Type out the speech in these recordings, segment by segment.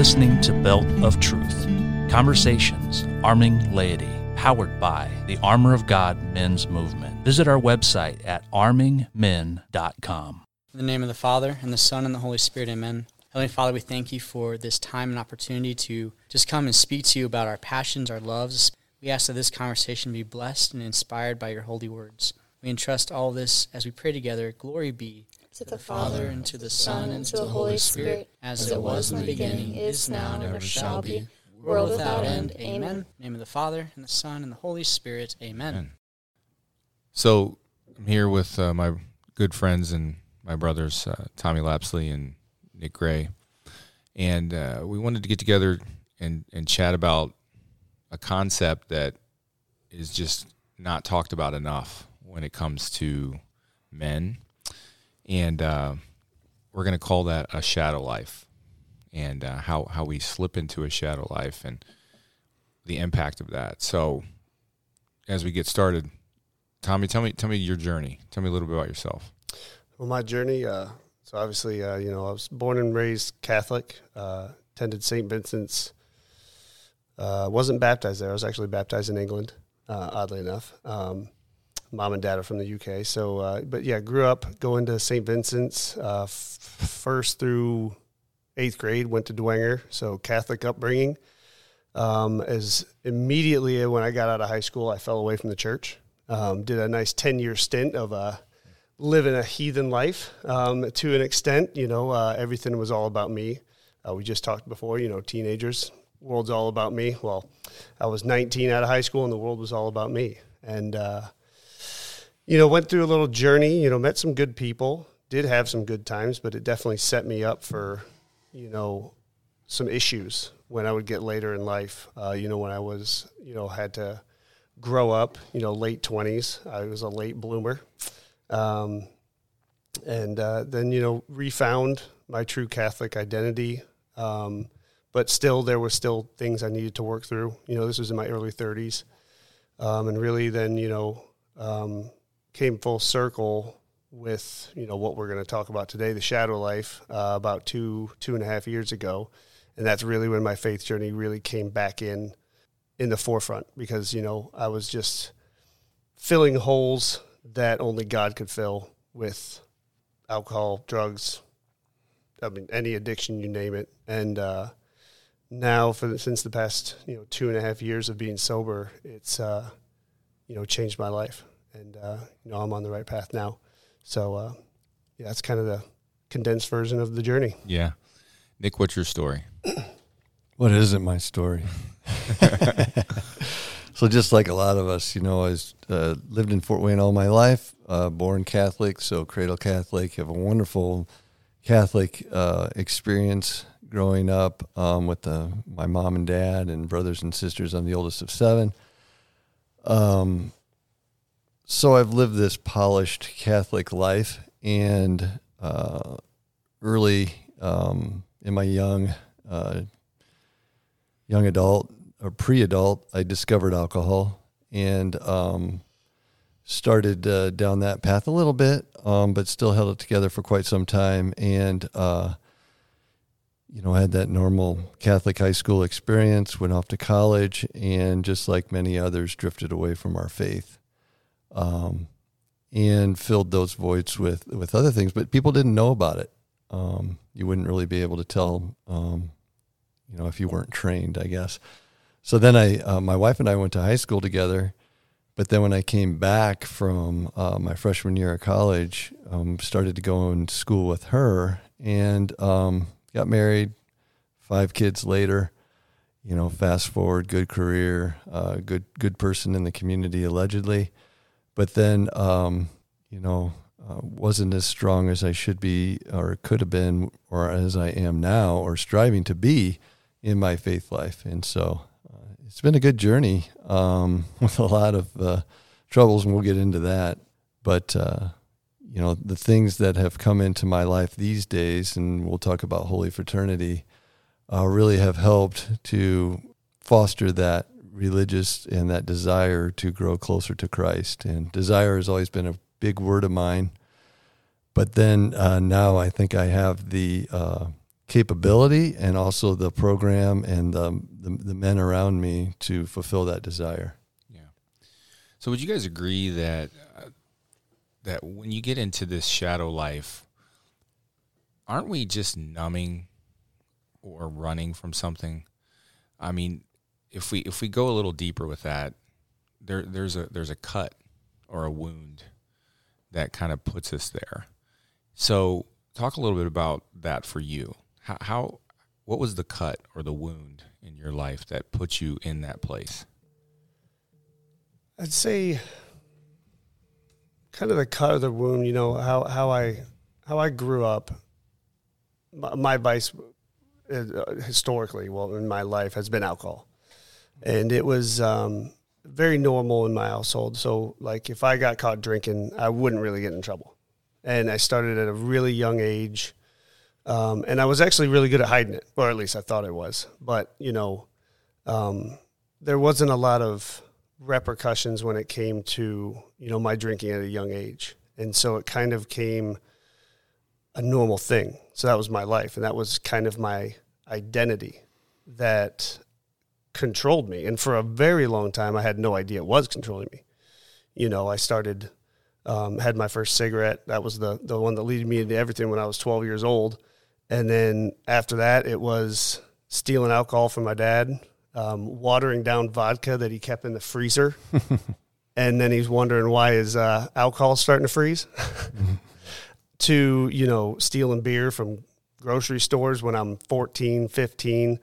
listening to Belt of Truth Conversations Arming Laity, powered by the Armor of God Men's Movement. Visit our website at armingmen.com. In the name of the Father, and the Son, and the Holy Spirit, amen. Heavenly Father, we thank you for this time and opportunity to just come and speak to you about our passions, our loves. We ask that this conversation be blessed and inspired by your holy words. We entrust all this as we pray together. Glory be to the Father, and to the Son, and to the Holy Spirit, as it was in the beginning, is now, and ever shall be, world without end. Amen. In the name of the Father, and the Son, and the Holy Spirit. Amen. Amen. So I'm here with uh, my good friends and my brothers, uh, Tommy Lapsley and Nick Gray. And uh, we wanted to get together and, and chat about a concept that is just not talked about enough when it comes to men and uh, we're going to call that a shadow life, and uh, how how we slip into a shadow life and the impact of that. So, as we get started, Tommy, tell me tell me your journey. Tell me a little bit about yourself. Well, my journey. Uh, so obviously, uh, you know, I was born and raised Catholic. Uh, attended St. Vincent's. Uh, wasn't baptized there. I was actually baptized in England, oddly enough. Um, mom and dad are from the UK. So, uh, but yeah, grew up going to St. Vincent's uh, f- first through eighth grade. Went to Dwenger, so Catholic upbringing. Um, as immediately when I got out of high school, I fell away from the church. Um, did a nice ten year stint of uh, living a heathen life um, to an extent. You know, uh, everything was all about me. Uh, we just talked before. You know, teenagers, world's all about me. Well, I was 19 out of high school, and the world was all about me. And uh, you know, went through a little journey, you know, met some good people, did have some good times, but it definitely set me up for, you know, some issues when I would get later in life. Uh, you know, when I was, you know, had to grow up, you know, late 20s. I was a late bloomer. Um, and uh, then, you know, refound my true Catholic identity. Um, but still, there was still things I needed to work through. You know, this was in my early 30s. Um, and really then, you know, um, came full circle with you know what we're going to talk about today, the shadow life, uh, about two two and a half years ago, and that's really when my faith journey really came back in in the forefront because you know I was just filling holes that only God could fill with alcohol, drugs, I mean any addiction, you name it, and uh, now for the, since the past you know two and a half years of being sober, it's uh, you know changed my life and uh, you know I'm on the right path now. So uh, yeah, that's kind of the condensed version of the journey. Yeah, Nick, what's your story? what isn't my story? so just like a lot of us, you know, I uh, lived in Fort Wayne all my life, uh, born Catholic, so cradle Catholic. Have a wonderful Catholic uh, experience growing up um, with the, my mom and dad and brothers and sisters. I'm the oldest of seven. Um, so I've lived this polished Catholic life, and uh, early um, in my young uh, young adult or pre-adult, I discovered alcohol and um, started uh, down that path a little bit, um, but still held it together for quite some time. And uh, you know, had that normal Catholic high school experience. Went off to college, and just like many others, drifted away from our faith um, and filled those voids with with other things. But people didn't know about it. Um, you wouldn't really be able to tell, um, you know, if you weren't trained, I guess. So then I, uh, my wife and I went to high school together. But then when I came back from uh, my freshman year of college, um, started to go in school with her and um, got married. Five kids later, you know, fast forward, good career, uh, good good person in the community allegedly but then um, you know uh, wasn't as strong as I should be or could have been or as I am now or striving to be in my faith life. And so uh, it's been a good journey um, with a lot of uh, troubles, and we'll get into that. But uh, you know the things that have come into my life these days, and we'll talk about holy fraternity, uh, really have helped to foster that religious and that desire to grow closer to Christ. And desire has always been a big word of mine. But then uh, now I think I have the uh, capability and also the program and the, the, the men around me to fulfill that desire. Yeah. So would you guys agree that uh, that when you get into this shadow life, aren't we just numbing or running from something? I mean, if we if we go a little deeper with that, there there's a there's a cut or a wound that kind of puts us there. So talk a little bit about that for you. How, how what was the cut or the wound in your life that put you in that place? I'd say kind of the cut of the wound, you know, how, how I how I grew up. My, my vice uh, historically, well, in my life has been alcohol, and it was um, very normal in my household. So, like, if I got caught drinking, I wouldn't really get in trouble, and I started at a really young age. Um, and I was actually really good at hiding it, or at least I thought I was. But you know, um, there wasn't a lot of repercussions when it came to you know my drinking at a young age, and so it kind of came a normal thing. So that was my life, and that was kind of my identity that controlled me. And for a very long time, I had no idea it was controlling me. You know, I started um, had my first cigarette. That was the the one that led me into everything when I was 12 years old. And then after that, it was stealing alcohol from my dad, um, watering down vodka that he kept in the freezer. and then he's wondering why his uh, alcohol starting to freeze. to, you know, stealing beer from grocery stores when I'm 14, 15.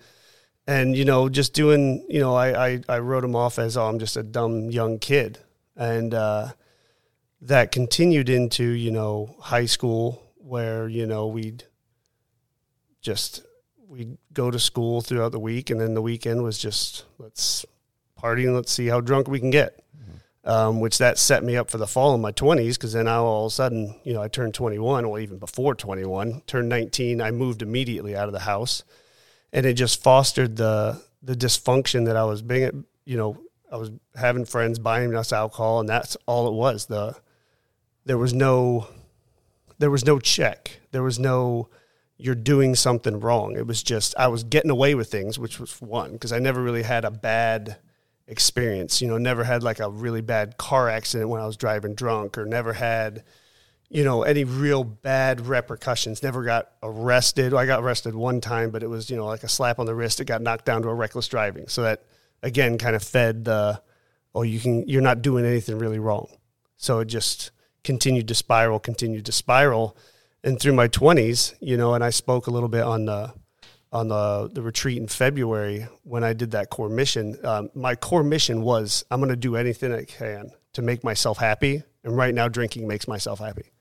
And, you know, just doing, you know, I, I, I wrote him off as, oh, I'm just a dumb young kid. And uh, that continued into, you know, high school where, you know, we'd just we'd go to school throughout the week, and then the weekend was just let's party and let's see how drunk we can get. Mm-hmm. Um, which that set me up for the fall in my 20s because then I, all of a sudden, you know, I turned 21, or even before 21, turned 19. I moved immediately out of the house, and it just fostered the the dysfunction that I was being, you know, I was having friends buying us alcohol, and that's all it was. The there was no there was no check. There was no you're doing something wrong. It was just I was getting away with things, which was one because I never really had a bad experience. You know, never had like a really bad car accident when I was driving drunk, or never had you know any real bad repercussions. Never got arrested. I got arrested one time, but it was you know like a slap on the wrist. It got knocked down to a reckless driving. So that again kind of fed the oh you can you're not doing anything really wrong. So it just continued to spiral, continued to spiral and through my 20s, you know, and I spoke a little bit on the on the the retreat in February when I did that core mission. Um, my core mission was I'm going to do anything I can to make myself happy, and right now drinking makes myself happy.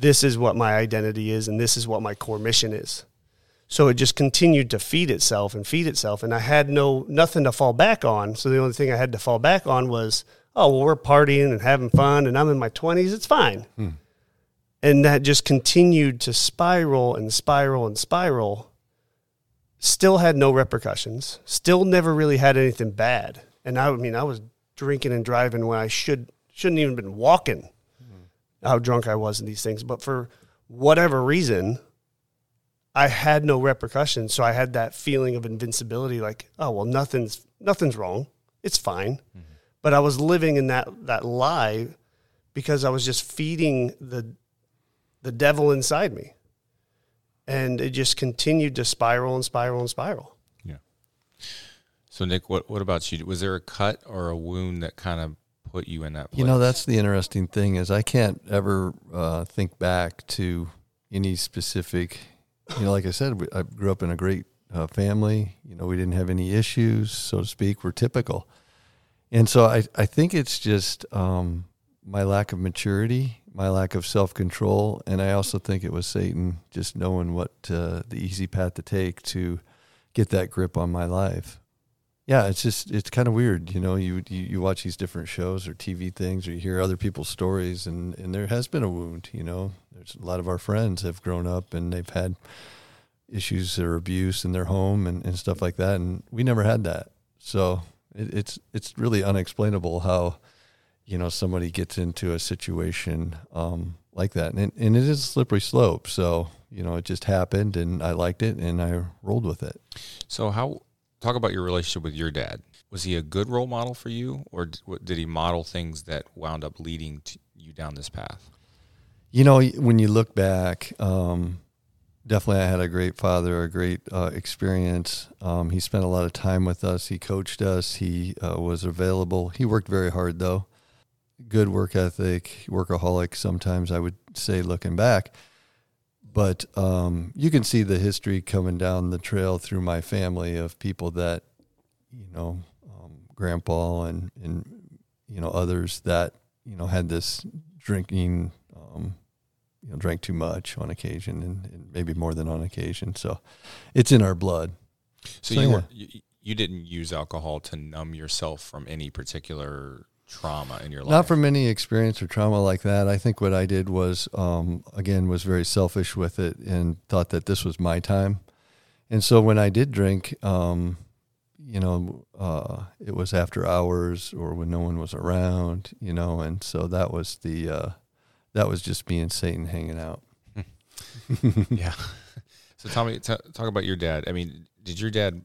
This is what my identity is, and this is what my core mission is. So it just continued to feed itself and feed itself, and I had no nothing to fall back on. So the only thing I had to fall back on was, oh well, we're partying and having fun, and I'm in my 20s. It's fine. Hmm and that just continued to spiral and spiral and spiral still had no repercussions still never really had anything bad and i, mean i was drinking and driving when i should shouldn't even have been walking. How drunk i was in these things but for whatever reason i had no repercussions so i had that feeling of invincibility like oh well nothing's nothing's wrong it's fine mm-hmm. but i was living in that that lie because i was just feeding the the devil inside me. And it just continued to spiral and spiral and spiral. Yeah. So Nick, what what about you? Was there a cut or a wound that kind of put you in that place? You know, that's the interesting thing is I can't ever uh, think back to any specific. You know, like I said, I grew up in a great uh, family. You know, we didn't have any issues, so to speak. We're typical, and so I I think it's just um, my lack of maturity my lack of self control, and I also think it was Satan just knowing what uh, the easy path to take to get that grip on my life. Yeah, it's just it's kind of weird, you know. You, you, you watch these different shows or TV things, or you hear other people's stories, and and there has been a wound. You know, there's a lot of our friends have grown up and they've had issues or abuse in their home and, and stuff like that, and we never had that. So it, it's it's really unexplainable how you know somebody gets into a situation um, like that, and and it is a slippery slope. So you know, it just happened, and I liked it, and I rolled with it. So, how talk about your relationship with your dad? Was he a good role model for you, or did he model things that wound up leading you down this path? You know, when you look back, um, definitely I had a great father, a great uh, experience. Um, he spent a lot of time with us. He coached us. He uh, was available. He worked very hard, though. Good work ethic, workaholic. Sometimes I would say, looking back, but um, you can see the history coming down the trail through my family of people that, you know, um, grandpa and and you know others that you know had this drinking um, you know drank too much on occasion and, and, maybe more than on occasion. So it's in our blood. So, so you, were, you you didn't use alcohol to numb yourself from any particular trauma in your life? Not from any experience or trauma like that. I think what I did was, um, again, was very selfish with it and thought that this was my time. And so when I did drink, um, you know, uh, it was after hours or when no one was around, you know, and so that was the uh, that was just me and Satan hanging out. yeah. So Tommy, t- talk about your dad. I mean, did your dad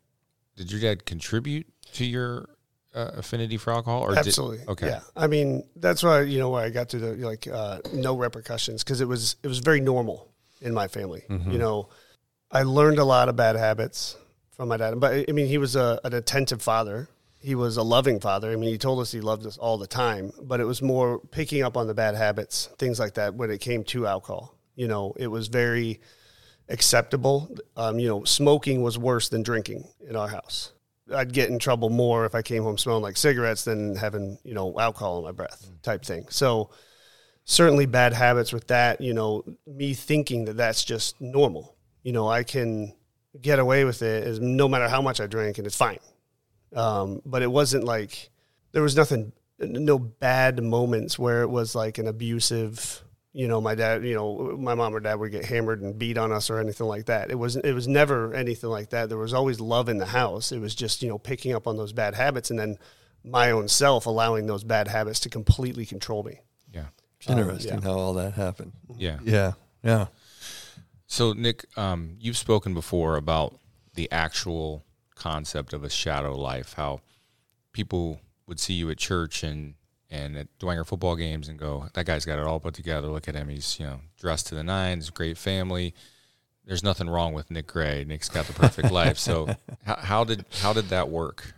did your dad contribute to your uh, affinity for alcohol? Or Absolutely. Did, okay. Yeah. I mean, that's why you know why I got to the like uh, no repercussions because it was it was very normal in my family. Mm-hmm. You know, I learned a lot of bad habits from my dad, but I mean, he was a, an attentive father he was a loving father. I mean, he told us he loved us all the time, but it was more picking up on the bad habits, things like that, when it came to alcohol. You know, it was very acceptable. Um, you know, smoking was worse than drinking in our house. I'd get in trouble more if I came home smelling like cigarettes than having, you know, alcohol in my breath type thing. So, certainly bad habits with that, you know, me thinking that that's just normal. You know, I can get away with it as no matter how much I drink and it's fine um, but it wasn't like there was nothing, no bad moments where it was like an abusive. You know, my dad, you know, my mom or dad would get hammered and beat on us or anything like that. It was it was never anything like that. There was always love in the house. It was just you know picking up on those bad habits and then my own self allowing those bad habits to completely control me. Yeah, interesting um, yeah. how all that happened. Yeah, yeah, yeah. So Nick, um, you've spoken before about the actual concept of a shadow life, how people would see you at church and and at Dwenger football games and go, that guy's got it all put together. Look at him. He's, you know, dressed to the nines, great family. There's nothing wrong with Nick Gray. Nick's got the perfect life. So how, how, did how did that work?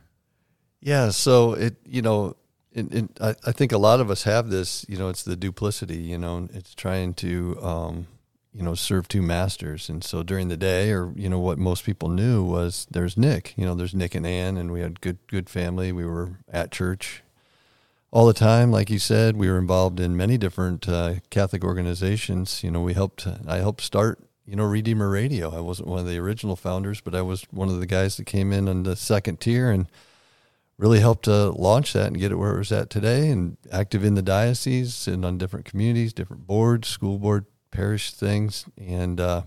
Yeah, so it you know, it, it, I, I think a lot of us have this. You know, it's the duplicity. You know, it's trying to um, you know, serve two masters. And so during the day, or you know, what most people knew was there's Nick. You know, there's Nick and Ann, and we had good good family. We were at church all the time, like you said. We were involved in many different uh, Catholic organizations. You know, we helped. I helped start. You know, Redeemer Radio. I wasn't one of the original founders, but I was one of the guys that came in on the second tier and really helped to launch that and get it where it was at today and active in the diocese and on different communities, different boards, school board, parish things, and uh,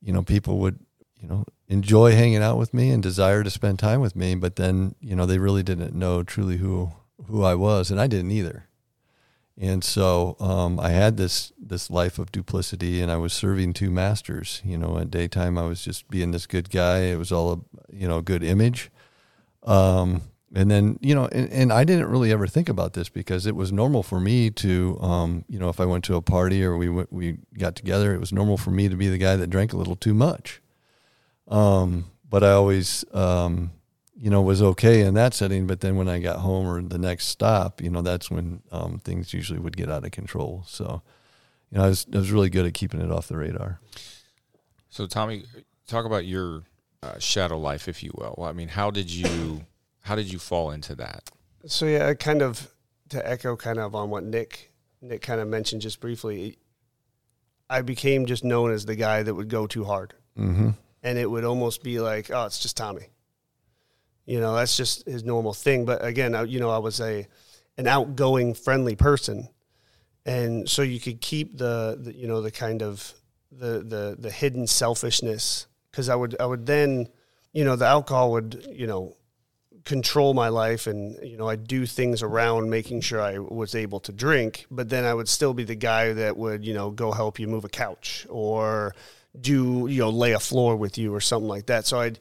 you know, people would you know enjoy hanging out with me and desire to spend time with me, but then you know they really didn't know truly who who I was, and I didn't either. And so um, I had this this life of duplicity, and I was serving two masters. You know, at daytime I was just being this good guy. It was all a you know good image. Um, and then you know and, and, i didn't really ever think about this because it was normal for me to um, you know if i went to a party or we went, we got together it was normal for me to be the guy that drank a little too much um, but i always um, you know was okay in that setting but then when i got home or the next stop you know that's when um, things usually would get out of control so you know I was, I was really good at keeping it off the radar so tommy talk about your uh, shadow life if you will Well, i mean how did you how did you fall into that? So yeah, I kind of to echo kind of on what Nick Nick kind of mentioned just briefly. I became just known as the guy that would go too hard, mm-hmm. and it would almost be like, oh, it's just Tommy. You know, that's just his normal thing. But again, you know, I was a an outgoing, friendly person, and so you could keep the, the you know the kind of the the the hidden selfishness because I would I would then you know the alcohol would you know control my life and you know I'd do things around making sure I was able to drink but then I would still be the guy that would you know go help you move a couch or do you know lay a floor with you or something like that. So I'd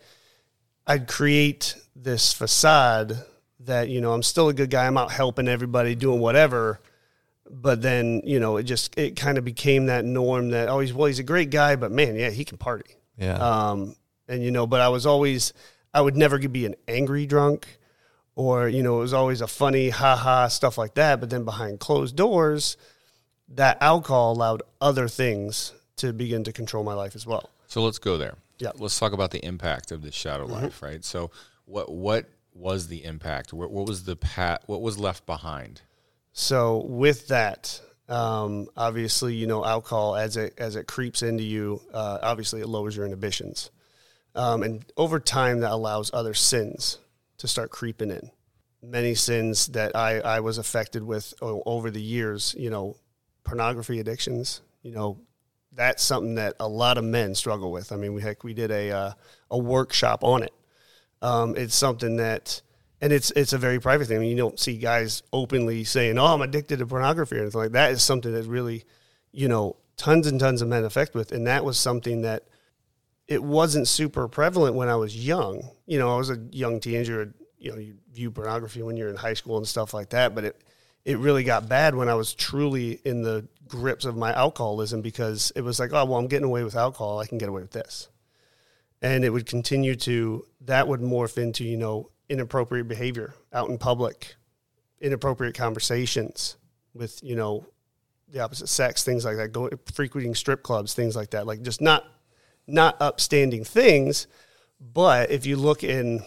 I'd create this facade that you know I'm still a good guy. I'm out helping everybody, doing whatever. But then you know it just it kind of became that norm that always well he's a great guy, but man, yeah, he can party. Yeah. Um, and you know, but I was always I would never be an angry drunk, or you know, it was always a funny ha ha stuff like that. But then behind closed doors, that alcohol allowed other things to begin to control my life as well. So let's go there. Yeah. Let's talk about the impact of this shadow life, right? So what what was the impact? What, what was the pat? What was left behind? So with that, um, obviously, you know, alcohol as it as it creeps into you, uh, obviously it lowers your inhibitions, um, and over time that allows other sins to start creeping in. Many sins that I I was affected with over the years, you know, pornography addictions, you know, that's something that a lot of men struggle with. I mean, we heck, we did a uh, a workshop on it. Um, it's something that, and it's it's a very private thing. I mean, you don't see guys openly saying, "Oh, I'm addicted to pornography" or anything like that. Is something that really, you know, tons and tons of men affect with, and that was something that it wasn't super prevalent when I was young. You know, I was a young teenager. You know, you view pornography when you're in high school and stuff like that, but it it really got bad when I was truly in the grips of my alcoholism because it was like, oh, well, I'm getting away with alcohol. I can get away with this. And it would continue to, that would morph into, you know, inappropriate behavior out in public, inappropriate conversations with, you know, the opposite sex, things like that, going, frequenting strip clubs, things like that, like just not, not upstanding things. But if you look in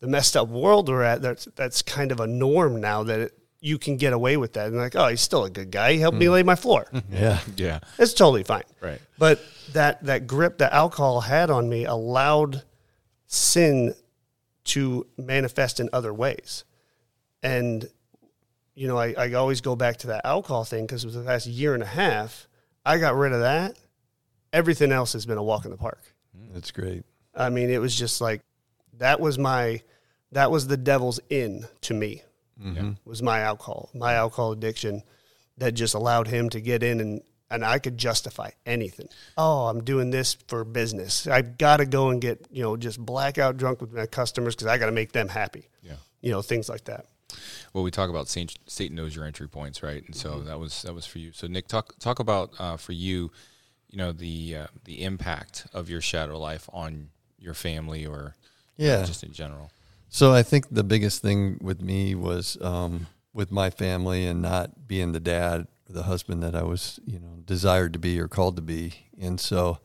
the messed up world we're at, that's, that's kind of a norm now that it, you can get away with that. And like, oh, he's still a good guy. He helped me mm. lay my floor. yeah. Yeah. It's totally fine. Right. But that that grip that alcohol had on me allowed sin to manifest in other ways. And you know, I, I always go back to that alcohol thing because it was the last year and a half. I got rid of that. Everything else has been a walk in the park. Mm, that's great. I mean, it was just like that was my that was the devil's in to me was my alcohol, my alcohol addiction that just allowed him to get in and and I could justify anything. Oh, I'm doing this for business. I've got to go and get, you know, just blackout drunk with my customers because I got to make them happy. Yeah. You know, things like that. Well, we talk about Saint, Satan knows your entry points, right? And so that was that was for you. So Nick, talk talk about uh, for you, you know, the uh, the impact of your shadow life on your family or you know, Yeah. just in general. So I think the biggest thing with me was um, with my family and not being the dad or the husband that I was, you know, desired to be or called to be. And so,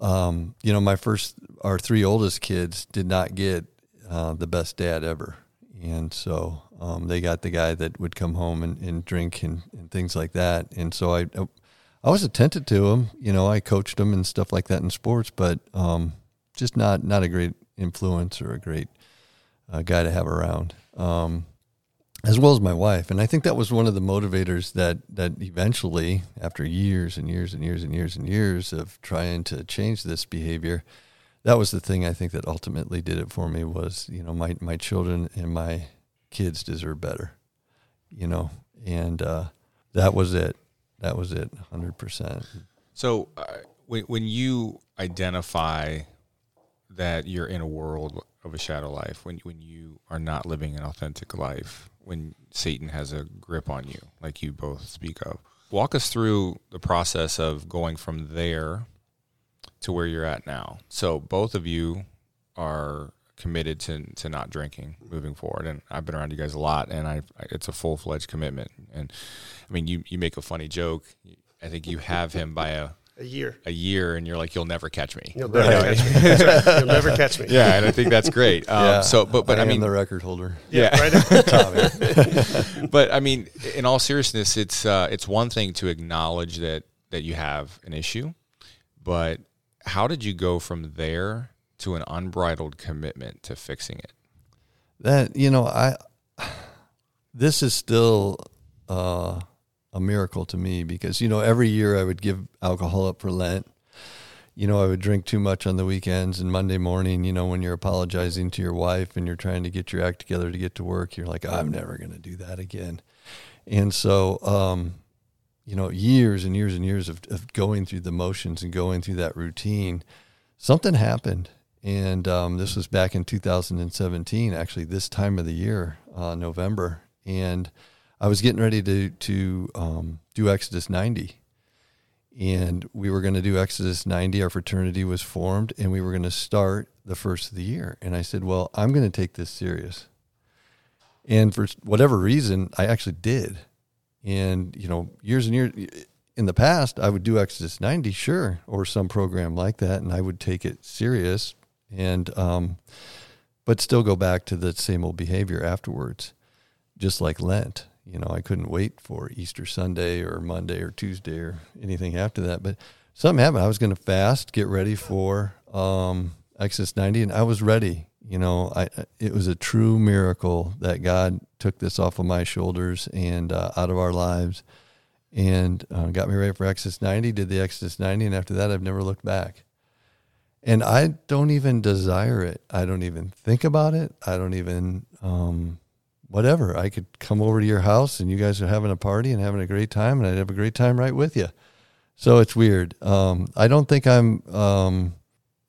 um, you know, my first, our three oldest kids did not get uh, the best dad ever. And so um, they got the guy that would come home and, and drink and, and things like that. And so I, I was attentive to him. You know, I coached him and stuff like that in sports, but um, just not not a great influence or a great uh, guy to have around, um, as well as my wife. And I think that was one of the motivators that that eventually, after years and years and years and years and years of trying to change this behavior, that was the thing I think that ultimately did it for me. Was you know my my children and my kids deserve better, you know, and uh, that was it. That was it, hundred percent. So uh, when when you identify that you're in a world of a shadow life, when when you are not living an authentic life, when Satan has a grip on you, like you both speak of, walk us through the process of going from there to where you're at now. So both of you are committed to to not drinking moving forward, and I've been around you guys a lot, and I it's a full fledged commitment. And I mean, you you make a funny joke. I think you have him by a A year. a year, and you're like, you'll never catch me. You'll never catch me. Right. You'll never catch me. Yeah, and I think that's great. Um, So, but but I, am mean, the record holder. yeah, Right? but I mean, in all seriousness, it's uh, it's one thing to acknowledge that that you have an issue, but how did you go from there to an unbridled commitment to fixing it? That you know, I this is still uh, a miracle to me because you know every year I would give alcohol up for Lent. You know, I would drink too much on the weekends and Monday morning. You know, when you're apologizing to your wife and you're trying to get your act together to get to work, you're like, I'm never going to do that again. And so, um, you know, years and years and years of, of going through the motions and going through that routine, something happened. And um, this was back in 2017, actually, this time of the year, uh, November. And I was getting ready to, to um, do Exodus 90. And we were going to do Exodus 90. Our fraternity was formed, and we were going to start the first of the year. And I said, Well, I'm going to take this serious. And for whatever reason, I actually did. And, you know, years and years in the past, I would do Exodus 90, sure, or some program like that, and I would take it serious and, um, but still go back to the same old behavior afterwards, just like Lent. You know, I couldn't wait for Easter Sunday or Monday or Tuesday or anything after that. But something happened. I was going to fast, get ready for um, Exodus 90, and I was ready. You know, I it was a true miracle that God took this off of my shoulders and uh, out of our lives, and uh, got me ready for Exodus 90. Did the Exodus 90, and after that, I've never looked back. And I don't even desire it. I don't even think about it. I don't even um, whatever. I could come over to your house and you guys are having a party and having a great time, and I'd have a great time right with you. So it's weird. Um, I don't think I'm. Um,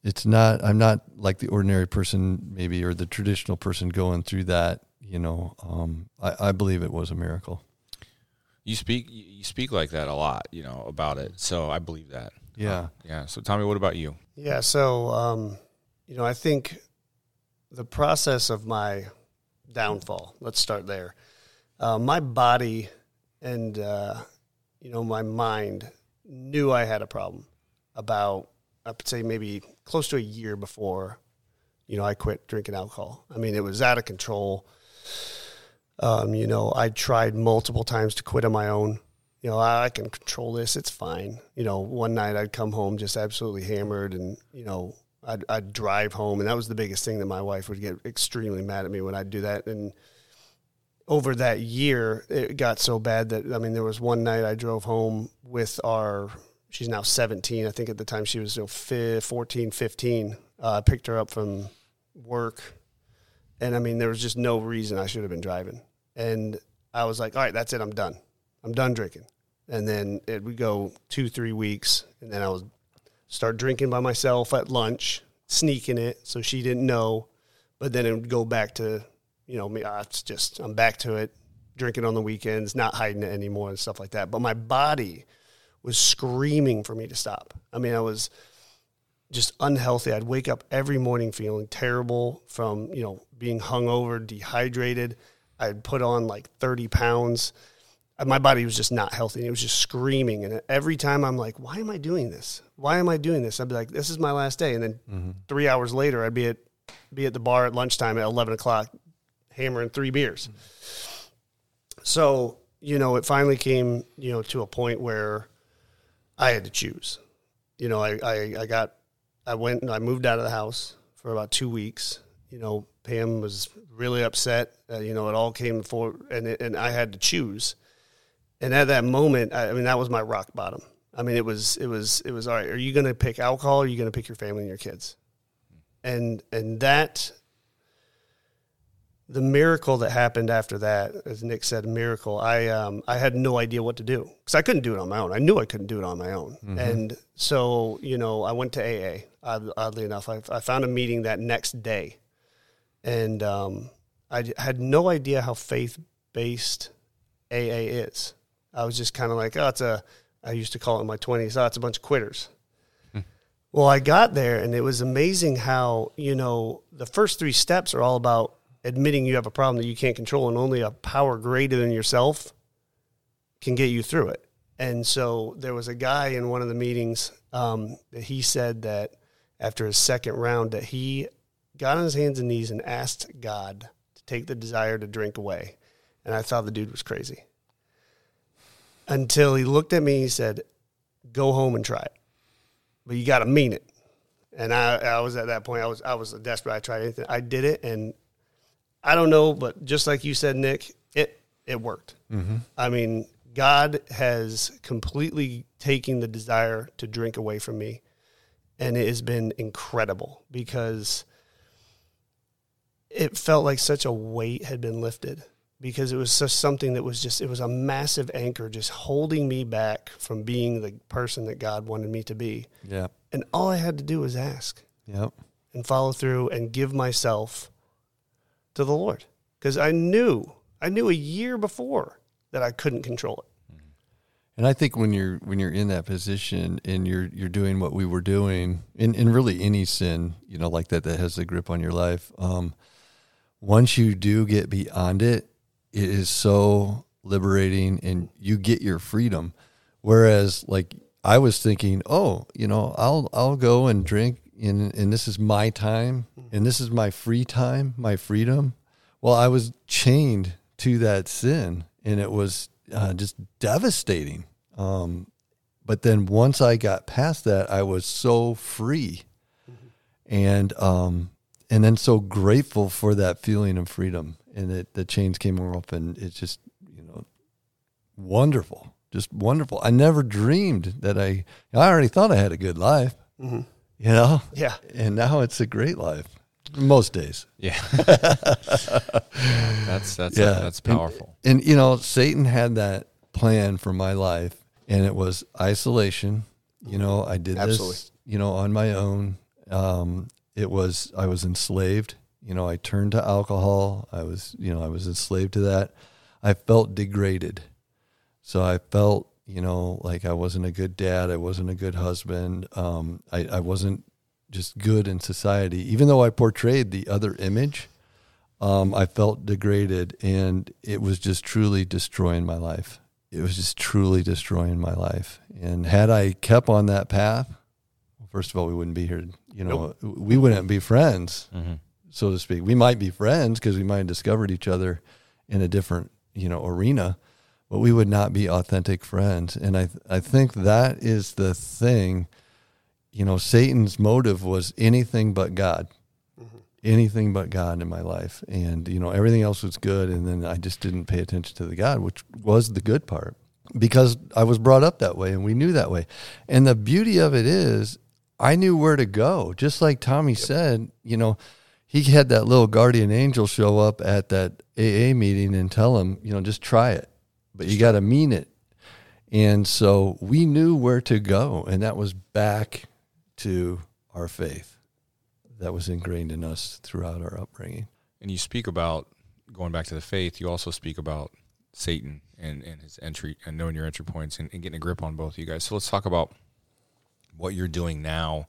it's not. I'm not like the ordinary person, maybe, or the traditional person going through that. You know, um, I, I believe it was a miracle. You speak. You speak like that a lot. You know about it. So I believe that. Yeah. Uh, yeah. So Tommy, what about you? Yeah. So, um, you know, I think the process of my downfall. Let's start there. Uh, my body and uh, you know my mind knew I had a problem about I would say maybe close to a year before you know I quit drinking alcohol. I mean it was out of control. Um, you know I tried multiple times to quit on my own. You know I, I can control this. It's fine. You know one night I'd come home just absolutely hammered and you know I'd, I'd drive home, and that was the biggest thing that my wife would get extremely mad at me when I'd do that. And over that year, it got so bad that I mean, there was one night I drove home with our. She's now 17. I think at the time she was you know, 14, 15. Uh, I picked her up from work, and I mean, there was just no reason I should have been driving. And I was like, all right, that's it. I'm done. I'm done drinking. And then it would go two, three weeks, and then I was start drinking by myself at lunch, sneaking it so she didn't know. But then it would go back to, you know, me. It's just I'm back to it, drinking on the weekends, not hiding it anymore and stuff like that. But my body was screaming for me to stop. I mean, I was just unhealthy. I'd wake up every morning feeling terrible from you know being hungover, dehydrated. I'd put on like 30 pounds my body was just not healthy. And It was just screaming. And every time I'm like, why am I doing this? Why am I doing this? I'd be like, this is my last day. And then mm-hmm. three hours later, I'd be at, be at the bar at lunchtime at 11 o'clock, hammering three beers. Mm-hmm. So, you know, it finally came, you know, to a point where I had to choose. You know, I, I, I got, I went and I moved out of the house for about two weeks. You know, Pam was really upset. Uh, you know, it all came for, and, it, and I had to choose and at that moment, I, I mean, that was my rock bottom. I mean, it was it was it was all right. Are you going to pick alcohol? or Are you going to pick your family and your kids? And and that the miracle that happened after that, as Nick said, miracle. I um, I had no idea what to do because I couldn't do it on my own. I knew I couldn't do it on my own, mm-hmm. and so you know I went to AA. Oddly enough, I, I found a meeting that next day, and um, I had no idea how faith based AA is. I was just kind of like, oh, it's a, I used to call it in my 20s, oh, it's a bunch of quitters. Hmm. Well, I got there and it was amazing how, you know, the first three steps are all about admitting you have a problem that you can't control and only a power greater than yourself can get you through it. And so there was a guy in one of the meetings um, that he said that after his second round that he got on his hands and knees and asked God to take the desire to drink away. And I thought the dude was crazy until he looked at me and he said, "Go home and try it, but you got to mean it." And I, I was at that point. I was I was desperate. I tried anything. I did it, and I don't know, but just like you said, Nick, it it worked. Mm-hmm. I mean, God has completely taken the desire to drink away from me, and it has been incredible because it felt like such a weight had been lifted because it was just something that was just it was a massive anchor just holding me back from being the person that God wanted me to be. Yeah. And all I had to do was ask Yep. and follow through and give myself to the Lord because I knew I knew a year before that I couldn't control it. And I think when you're when you're in that position and you're you're doing what we were doing, in, in really any sin, you know, like that that has a grip on your life, um, once you do get beyond it, it is so liberating and you get your freedom. Whereas like I was thinking, oh, you know, I'll I'll go and drink and and this is my time and this is my free time, my freedom. Well, I was chained to that sin and it was uh, just devastating. Um, but then once I got past that, I was so free, and um, and then so grateful for that feeling of freedom. And it, the chains came off, and it's just you know wonderful, just wonderful. I never dreamed that I. I already thought I had a good life, Mhm. you know, Yeah. and now it's a great life most days. Yeah. that's that's Yeah. that's And- powerful. And you know, Satan had that plan for my life, and it was isolation. You know, I did Absolutely. this, you know, on my own. Um, it was I was enslaved. You know, I turned to alcohol. I was, you know, I was enslaved to that. I felt degraded. So I felt, you know, like I wasn't a good dad. I wasn't a good husband. Um, I, I wasn't just good in society. Even though I portrayed the other image, um, I felt degraded and it was just truly destroying my life. It was just truly destroying my life. And had I kept on that path, well, first of all, we wouldn't be here. You know, we wouldn't be friends, Mm-hmm. So to speak. We might be friends because we might have discovered each other in a different, you know, arena, but we would not be authentic friends. And I, I think that is the thing. You know, Satan's motive was anything but God mm-hmm. anything but God in my life. And, you know, everything else was good. And then I just didn't pay attention to the God, which was the good part because I was brought up that way and we knew that way. And the beauty of it is I knew where to go. Just like Tommy said, you know, he had that little guardian angel show up at that AA meeting and tell him, you know, just try it, but you got to mean it. And so we knew where to go, and that was back to our faith that was ingrained in us throughout our upbringing. And you speak about going back to the faith. You also speak about Satan and, and his entry and knowing your entry points and, and getting a grip on both of you guys. So let's talk about what you're doing now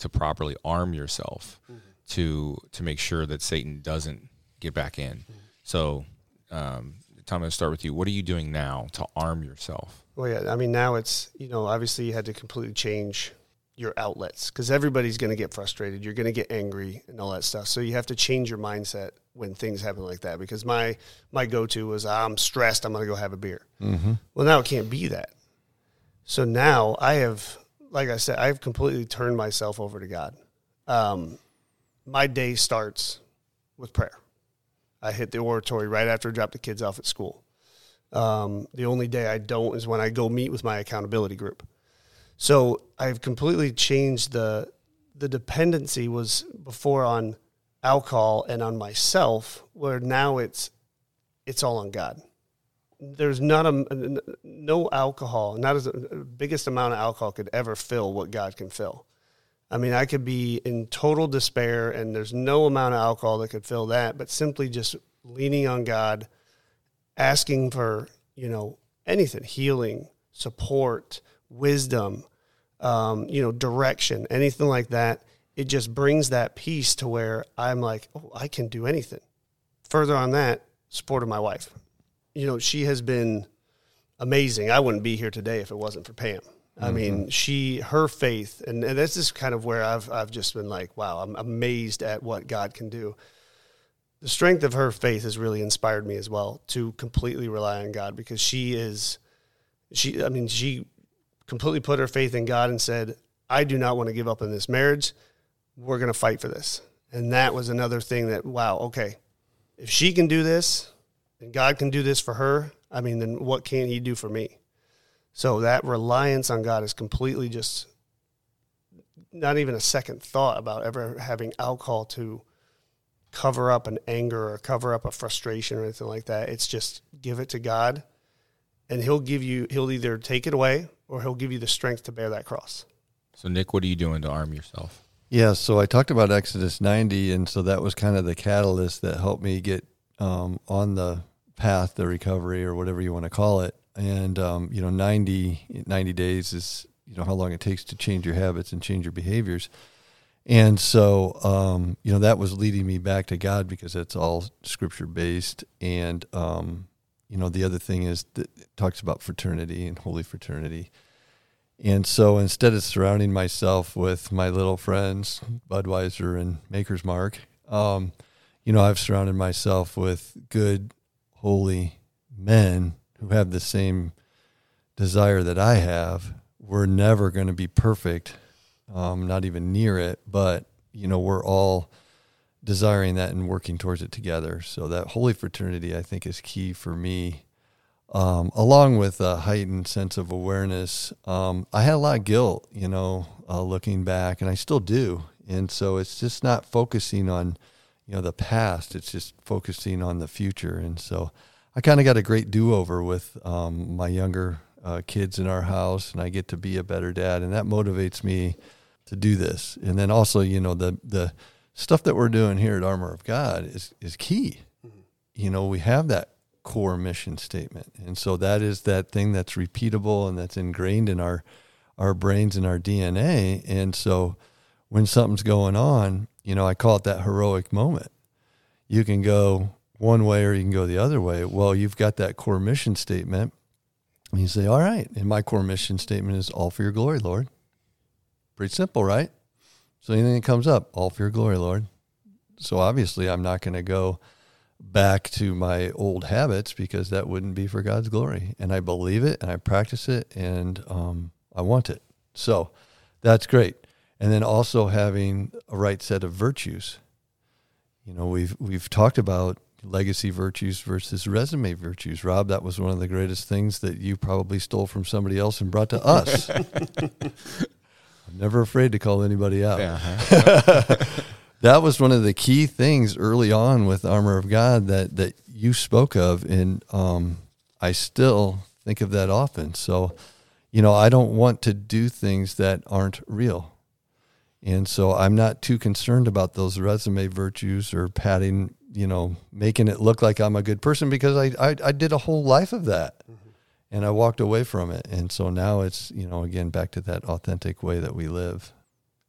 to properly arm yourself mm-hmm. To to make sure that Satan doesn't get back in. So, um, Tom, let's start with you. What are you doing now to arm yourself? Well, yeah. I mean, now it's you know obviously you had to completely change your outlets because everybody's going to get frustrated. You're going to get angry and all that stuff. So you have to change your mindset when things happen like that. Because my my go to was I'm stressed. I'm going to go have a beer. Mm-hmm. Well, now it can't be that. So now I have, like I said, I've completely turned myself over to God. Um, my day starts with prayer. I hit the oratory right after I drop the kids off at school. Um, the only day I don't is when I go meet with my accountability group. So I've completely changed the the dependency was before on alcohol and on myself, where now it's it's all on God there's not a no alcohol, not as the biggest amount of alcohol could ever fill what God can fill. I mean, I could be in total despair, and there's no amount of alcohol that could fill that. But simply just leaning on God, asking for you know anything, healing, support, wisdom, um, you know, direction, anything like that. It just brings that peace to where I'm like, oh, I can do anything. Further on that, support of my wife you know, she has been amazing. I wouldn't be here today if it wasn't for Pam. I mm-hmm. mean, she, her faith, and, and this is kind of where I've, I've just been like, wow, I'm amazed at what God can do. The strength of her faith has really inspired me as well to completely rely on God because she is, she, I mean, she completely put her faith in God and said, I do not want to give up on this marriage. We're going to fight for this. And that was another thing that, wow, okay, if she can do this, and God can do this for her, I mean, then what can He do for me? So that reliance on God is completely just not even a second thought about ever having alcohol to cover up an anger or cover up a frustration or anything like that. It's just give it to God, and He'll give you. He'll either take it away or He'll give you the strength to bear that cross. So, Nick, what are you doing to arm yourself? Yeah, so I talked about Exodus 90, and so that was kind of the catalyst that helped me get um, on the path to recovery or whatever you want to call it. And, um, you know, 90, 90 days is, you know, how long it takes to change your habits and change your behaviors. And so, um, you know, that was leading me back to God because it's all scripture based. And, um, you know, the other thing is that it talks about fraternity and holy fraternity. And so instead of surrounding myself with my little friends, Budweiser and Maker's Mark, um, you know, I've surrounded myself with good, holy men who have the same desire that I have. We're never going to be perfect, um, not even near it, but, you know, we're all desiring that and working towards it together. So that holy fraternity, I think, is key for me um, along with a heightened sense of awareness. Um, I had a lot of guilt, you know, uh, looking back, and I still do. And so it's just not focusing on, you know, the past. It's just focusing on the future. And so I kind of got a great do over with um, my younger uh, kids in our house, and I get to be a better dad, and that motivates me to do this. And then also, you know, the the stuff that we're doing here at Armor of God is is key. Mm-hmm. You know, we have that core mission statement. And so that is that thing that's repeatable and that's ingrained in our our brains and our DNA. And so when something's going on, you know, I call it that heroic moment. You can go one way or you can go the other way. Well, you've got that core mission statement. And you say, All right, and my core mission statement is all for your glory, Lord. Pretty simple, right? So anything that comes up, all for your glory, Lord. So obviously I'm not going to go back to my old habits because that wouldn't be for God's glory. And I believe it and I practice it and um, I want it. So that's great. And then also having a right set of virtues. You know, we've we've talked about legacy virtues versus resume virtues. Rob, that was one of the greatest things that you probably stole from somebody else and brought to us. I'm never afraid to call anybody out. Yeah. that was one of the key things early on with Armor of God that that you spoke of, and um, I still think of that often. So, you know, I don't want to do things that aren't real, and so I'm not too concerned about those resume virtues or padding, you know, making it look like I'm a good person because I I, I did a whole life of that. Mm-hmm. And I walked away from it. And so now it's, you know, again, back to that authentic way that we live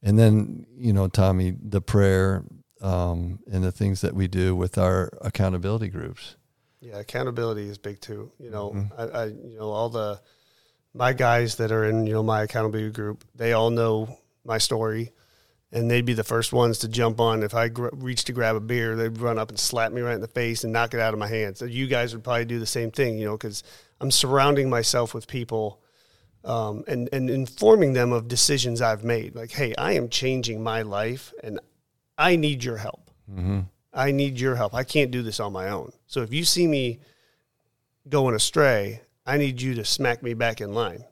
and then you know tommy the prayer um, and the things that we do with our accountability groups yeah accountability is big too you know mm-hmm. I, I, you know all the my guys that are in you know my accountability group they all know my story and they'd be the first ones to jump on if i gr- reach to grab a beer they'd run up and slap me right in the face and knock it out of my hands so you guys would probably do the same thing you know because i'm surrounding myself with people um, and, and informing them of decisions I've made. Like, hey, I am changing my life and I need your help. Mm-hmm. I need your help. I can't do this on my own. So if you see me going astray, I need you to smack me back in line.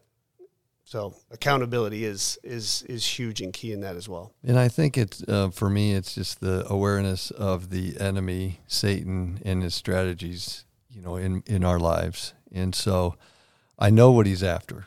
So accountability is is is huge and key in that as well. And I think it's uh, for me, it's just the awareness of the enemy, Satan, and his strategies. You know, in in our lives, and so I know what he's after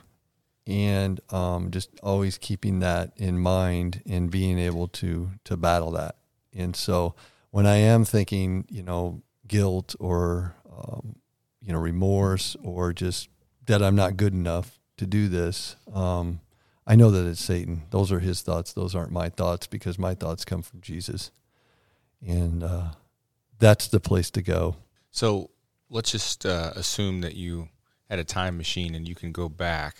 and um, just always keeping that in mind and being able to to battle that. And so when I am thinking, you know, guilt or um, you know remorse or just that I'm not good enough to do this, um, I know that it's Satan. Those are his thoughts. Those aren't my thoughts because my thoughts come from Jesus, and uh, that's the place to go. So let's just uh, assume that you had a time machine and you can go back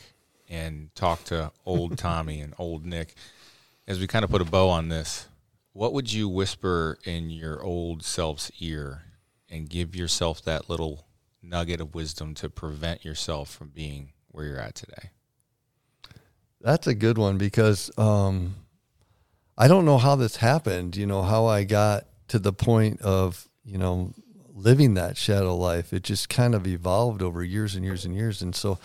and talk to old Tommy and old Nick as we kind of put a bow on this. What would you whisper in your old self's ear and give yourself that little nugget of wisdom to prevent yourself from being where you're at today? That's a good one because um, I don't know how this happened. You know how I got to the point of you know living that shadow life. It just kind of evolved over years and years and years, and so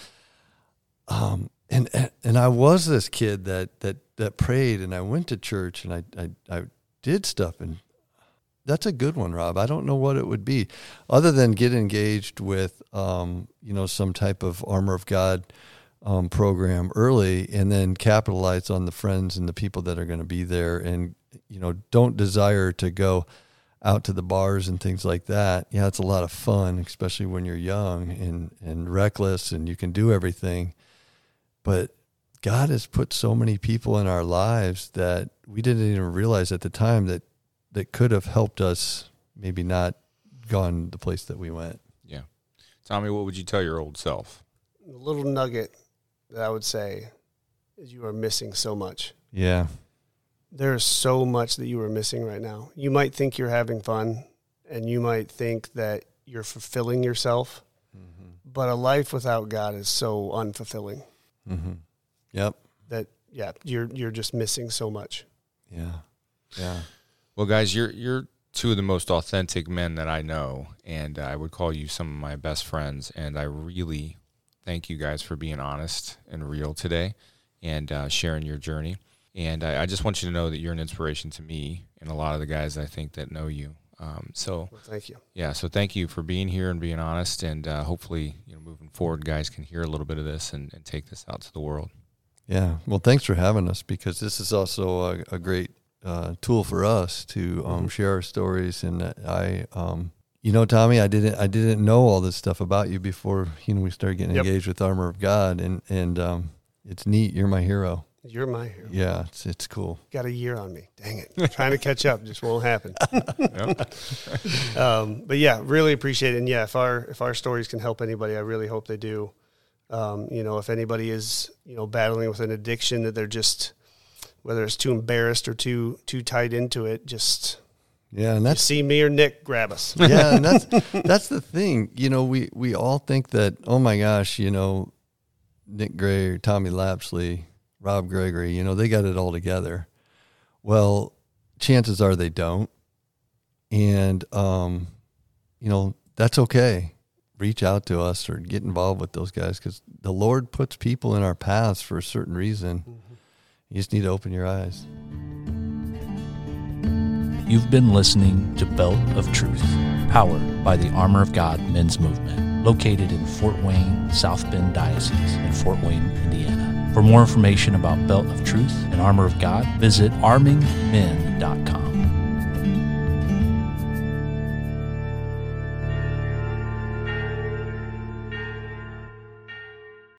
um, and and I was this kid that that that prayed and I went to church and I I, I did stuff and that's a good one, Rob. I don't know what it would be, other than get engaged with, um, you know, some type of armor of God um, program early, and then capitalize on the friends and the people that are going to be there, and you know, don't desire to go out to the bars and things like that. Yeah, it's a lot of fun, especially when you're young and and reckless, and you can do everything. But God has put so many people in our lives that we didn't even realize at the time that that could have helped us maybe not gone the place that we went. Yeah. Tommy, what would you tell your old self? The little nugget that I would say is you are missing so much. Yeah. There is so much that you are missing right now. You might think you're having fun and you might think that you're fulfilling yourself, mm-hmm. but a life without God is so unfulfilling. Mm-hmm. Yep. That yeah, you're you're just missing so much. Yeah. Yeah. Well, guys, you're you're two of the most authentic men that I know, and I would call you some of my best friends. And I really thank you guys for being honest and real today, and uh, sharing your journey. And I, I, just want you to know that you're an inspiration to me and a lot of the guys I think that know you. Um, so well, thank you. Yeah, so thank you for being here and being honest, and uh, hopefully, you know, moving forward, guys can hear a little bit of this and, and take this out to the world. Yeah. Well, thanks for having us because this is also a, a great uh, tool for us to um, mm-hmm. share our stories. And I, um, you know, Tommy, I didn't I didn't know all this stuff about you before you know we started getting yep. engaged with Armor of God, and and um, it's neat. You're my hero. You're my hero. Yeah, it's it's cool. Got a year on me. Dang it! Trying to catch up just won't happen. um, but yeah, really appreciate it. And yeah, if our if our stories can help anybody, I really hope they do. Um, you know, if anybody is you know battling with an addiction that they're just whether it's too embarrassed or too too tied into it, just yeah, and that's see me or Nick grab us. Yeah, and that's that's the thing. You know, we we all think that oh my gosh, you know, Nick Gray or Tommy Lapsley, Rob Gregory, you know, they got it all together. Well, chances are they don't, and um, you know that's okay reach out to us or get involved with those guys because the Lord puts people in our paths for a certain reason. Mm-hmm. You just need to open your eyes. You've been listening to Belt of Truth, powered by the Armor of God Men's Movement, located in Fort Wayne, South Bend Diocese in Fort Wayne, Indiana. For more information about Belt of Truth and Armor of God, visit armingmen.com.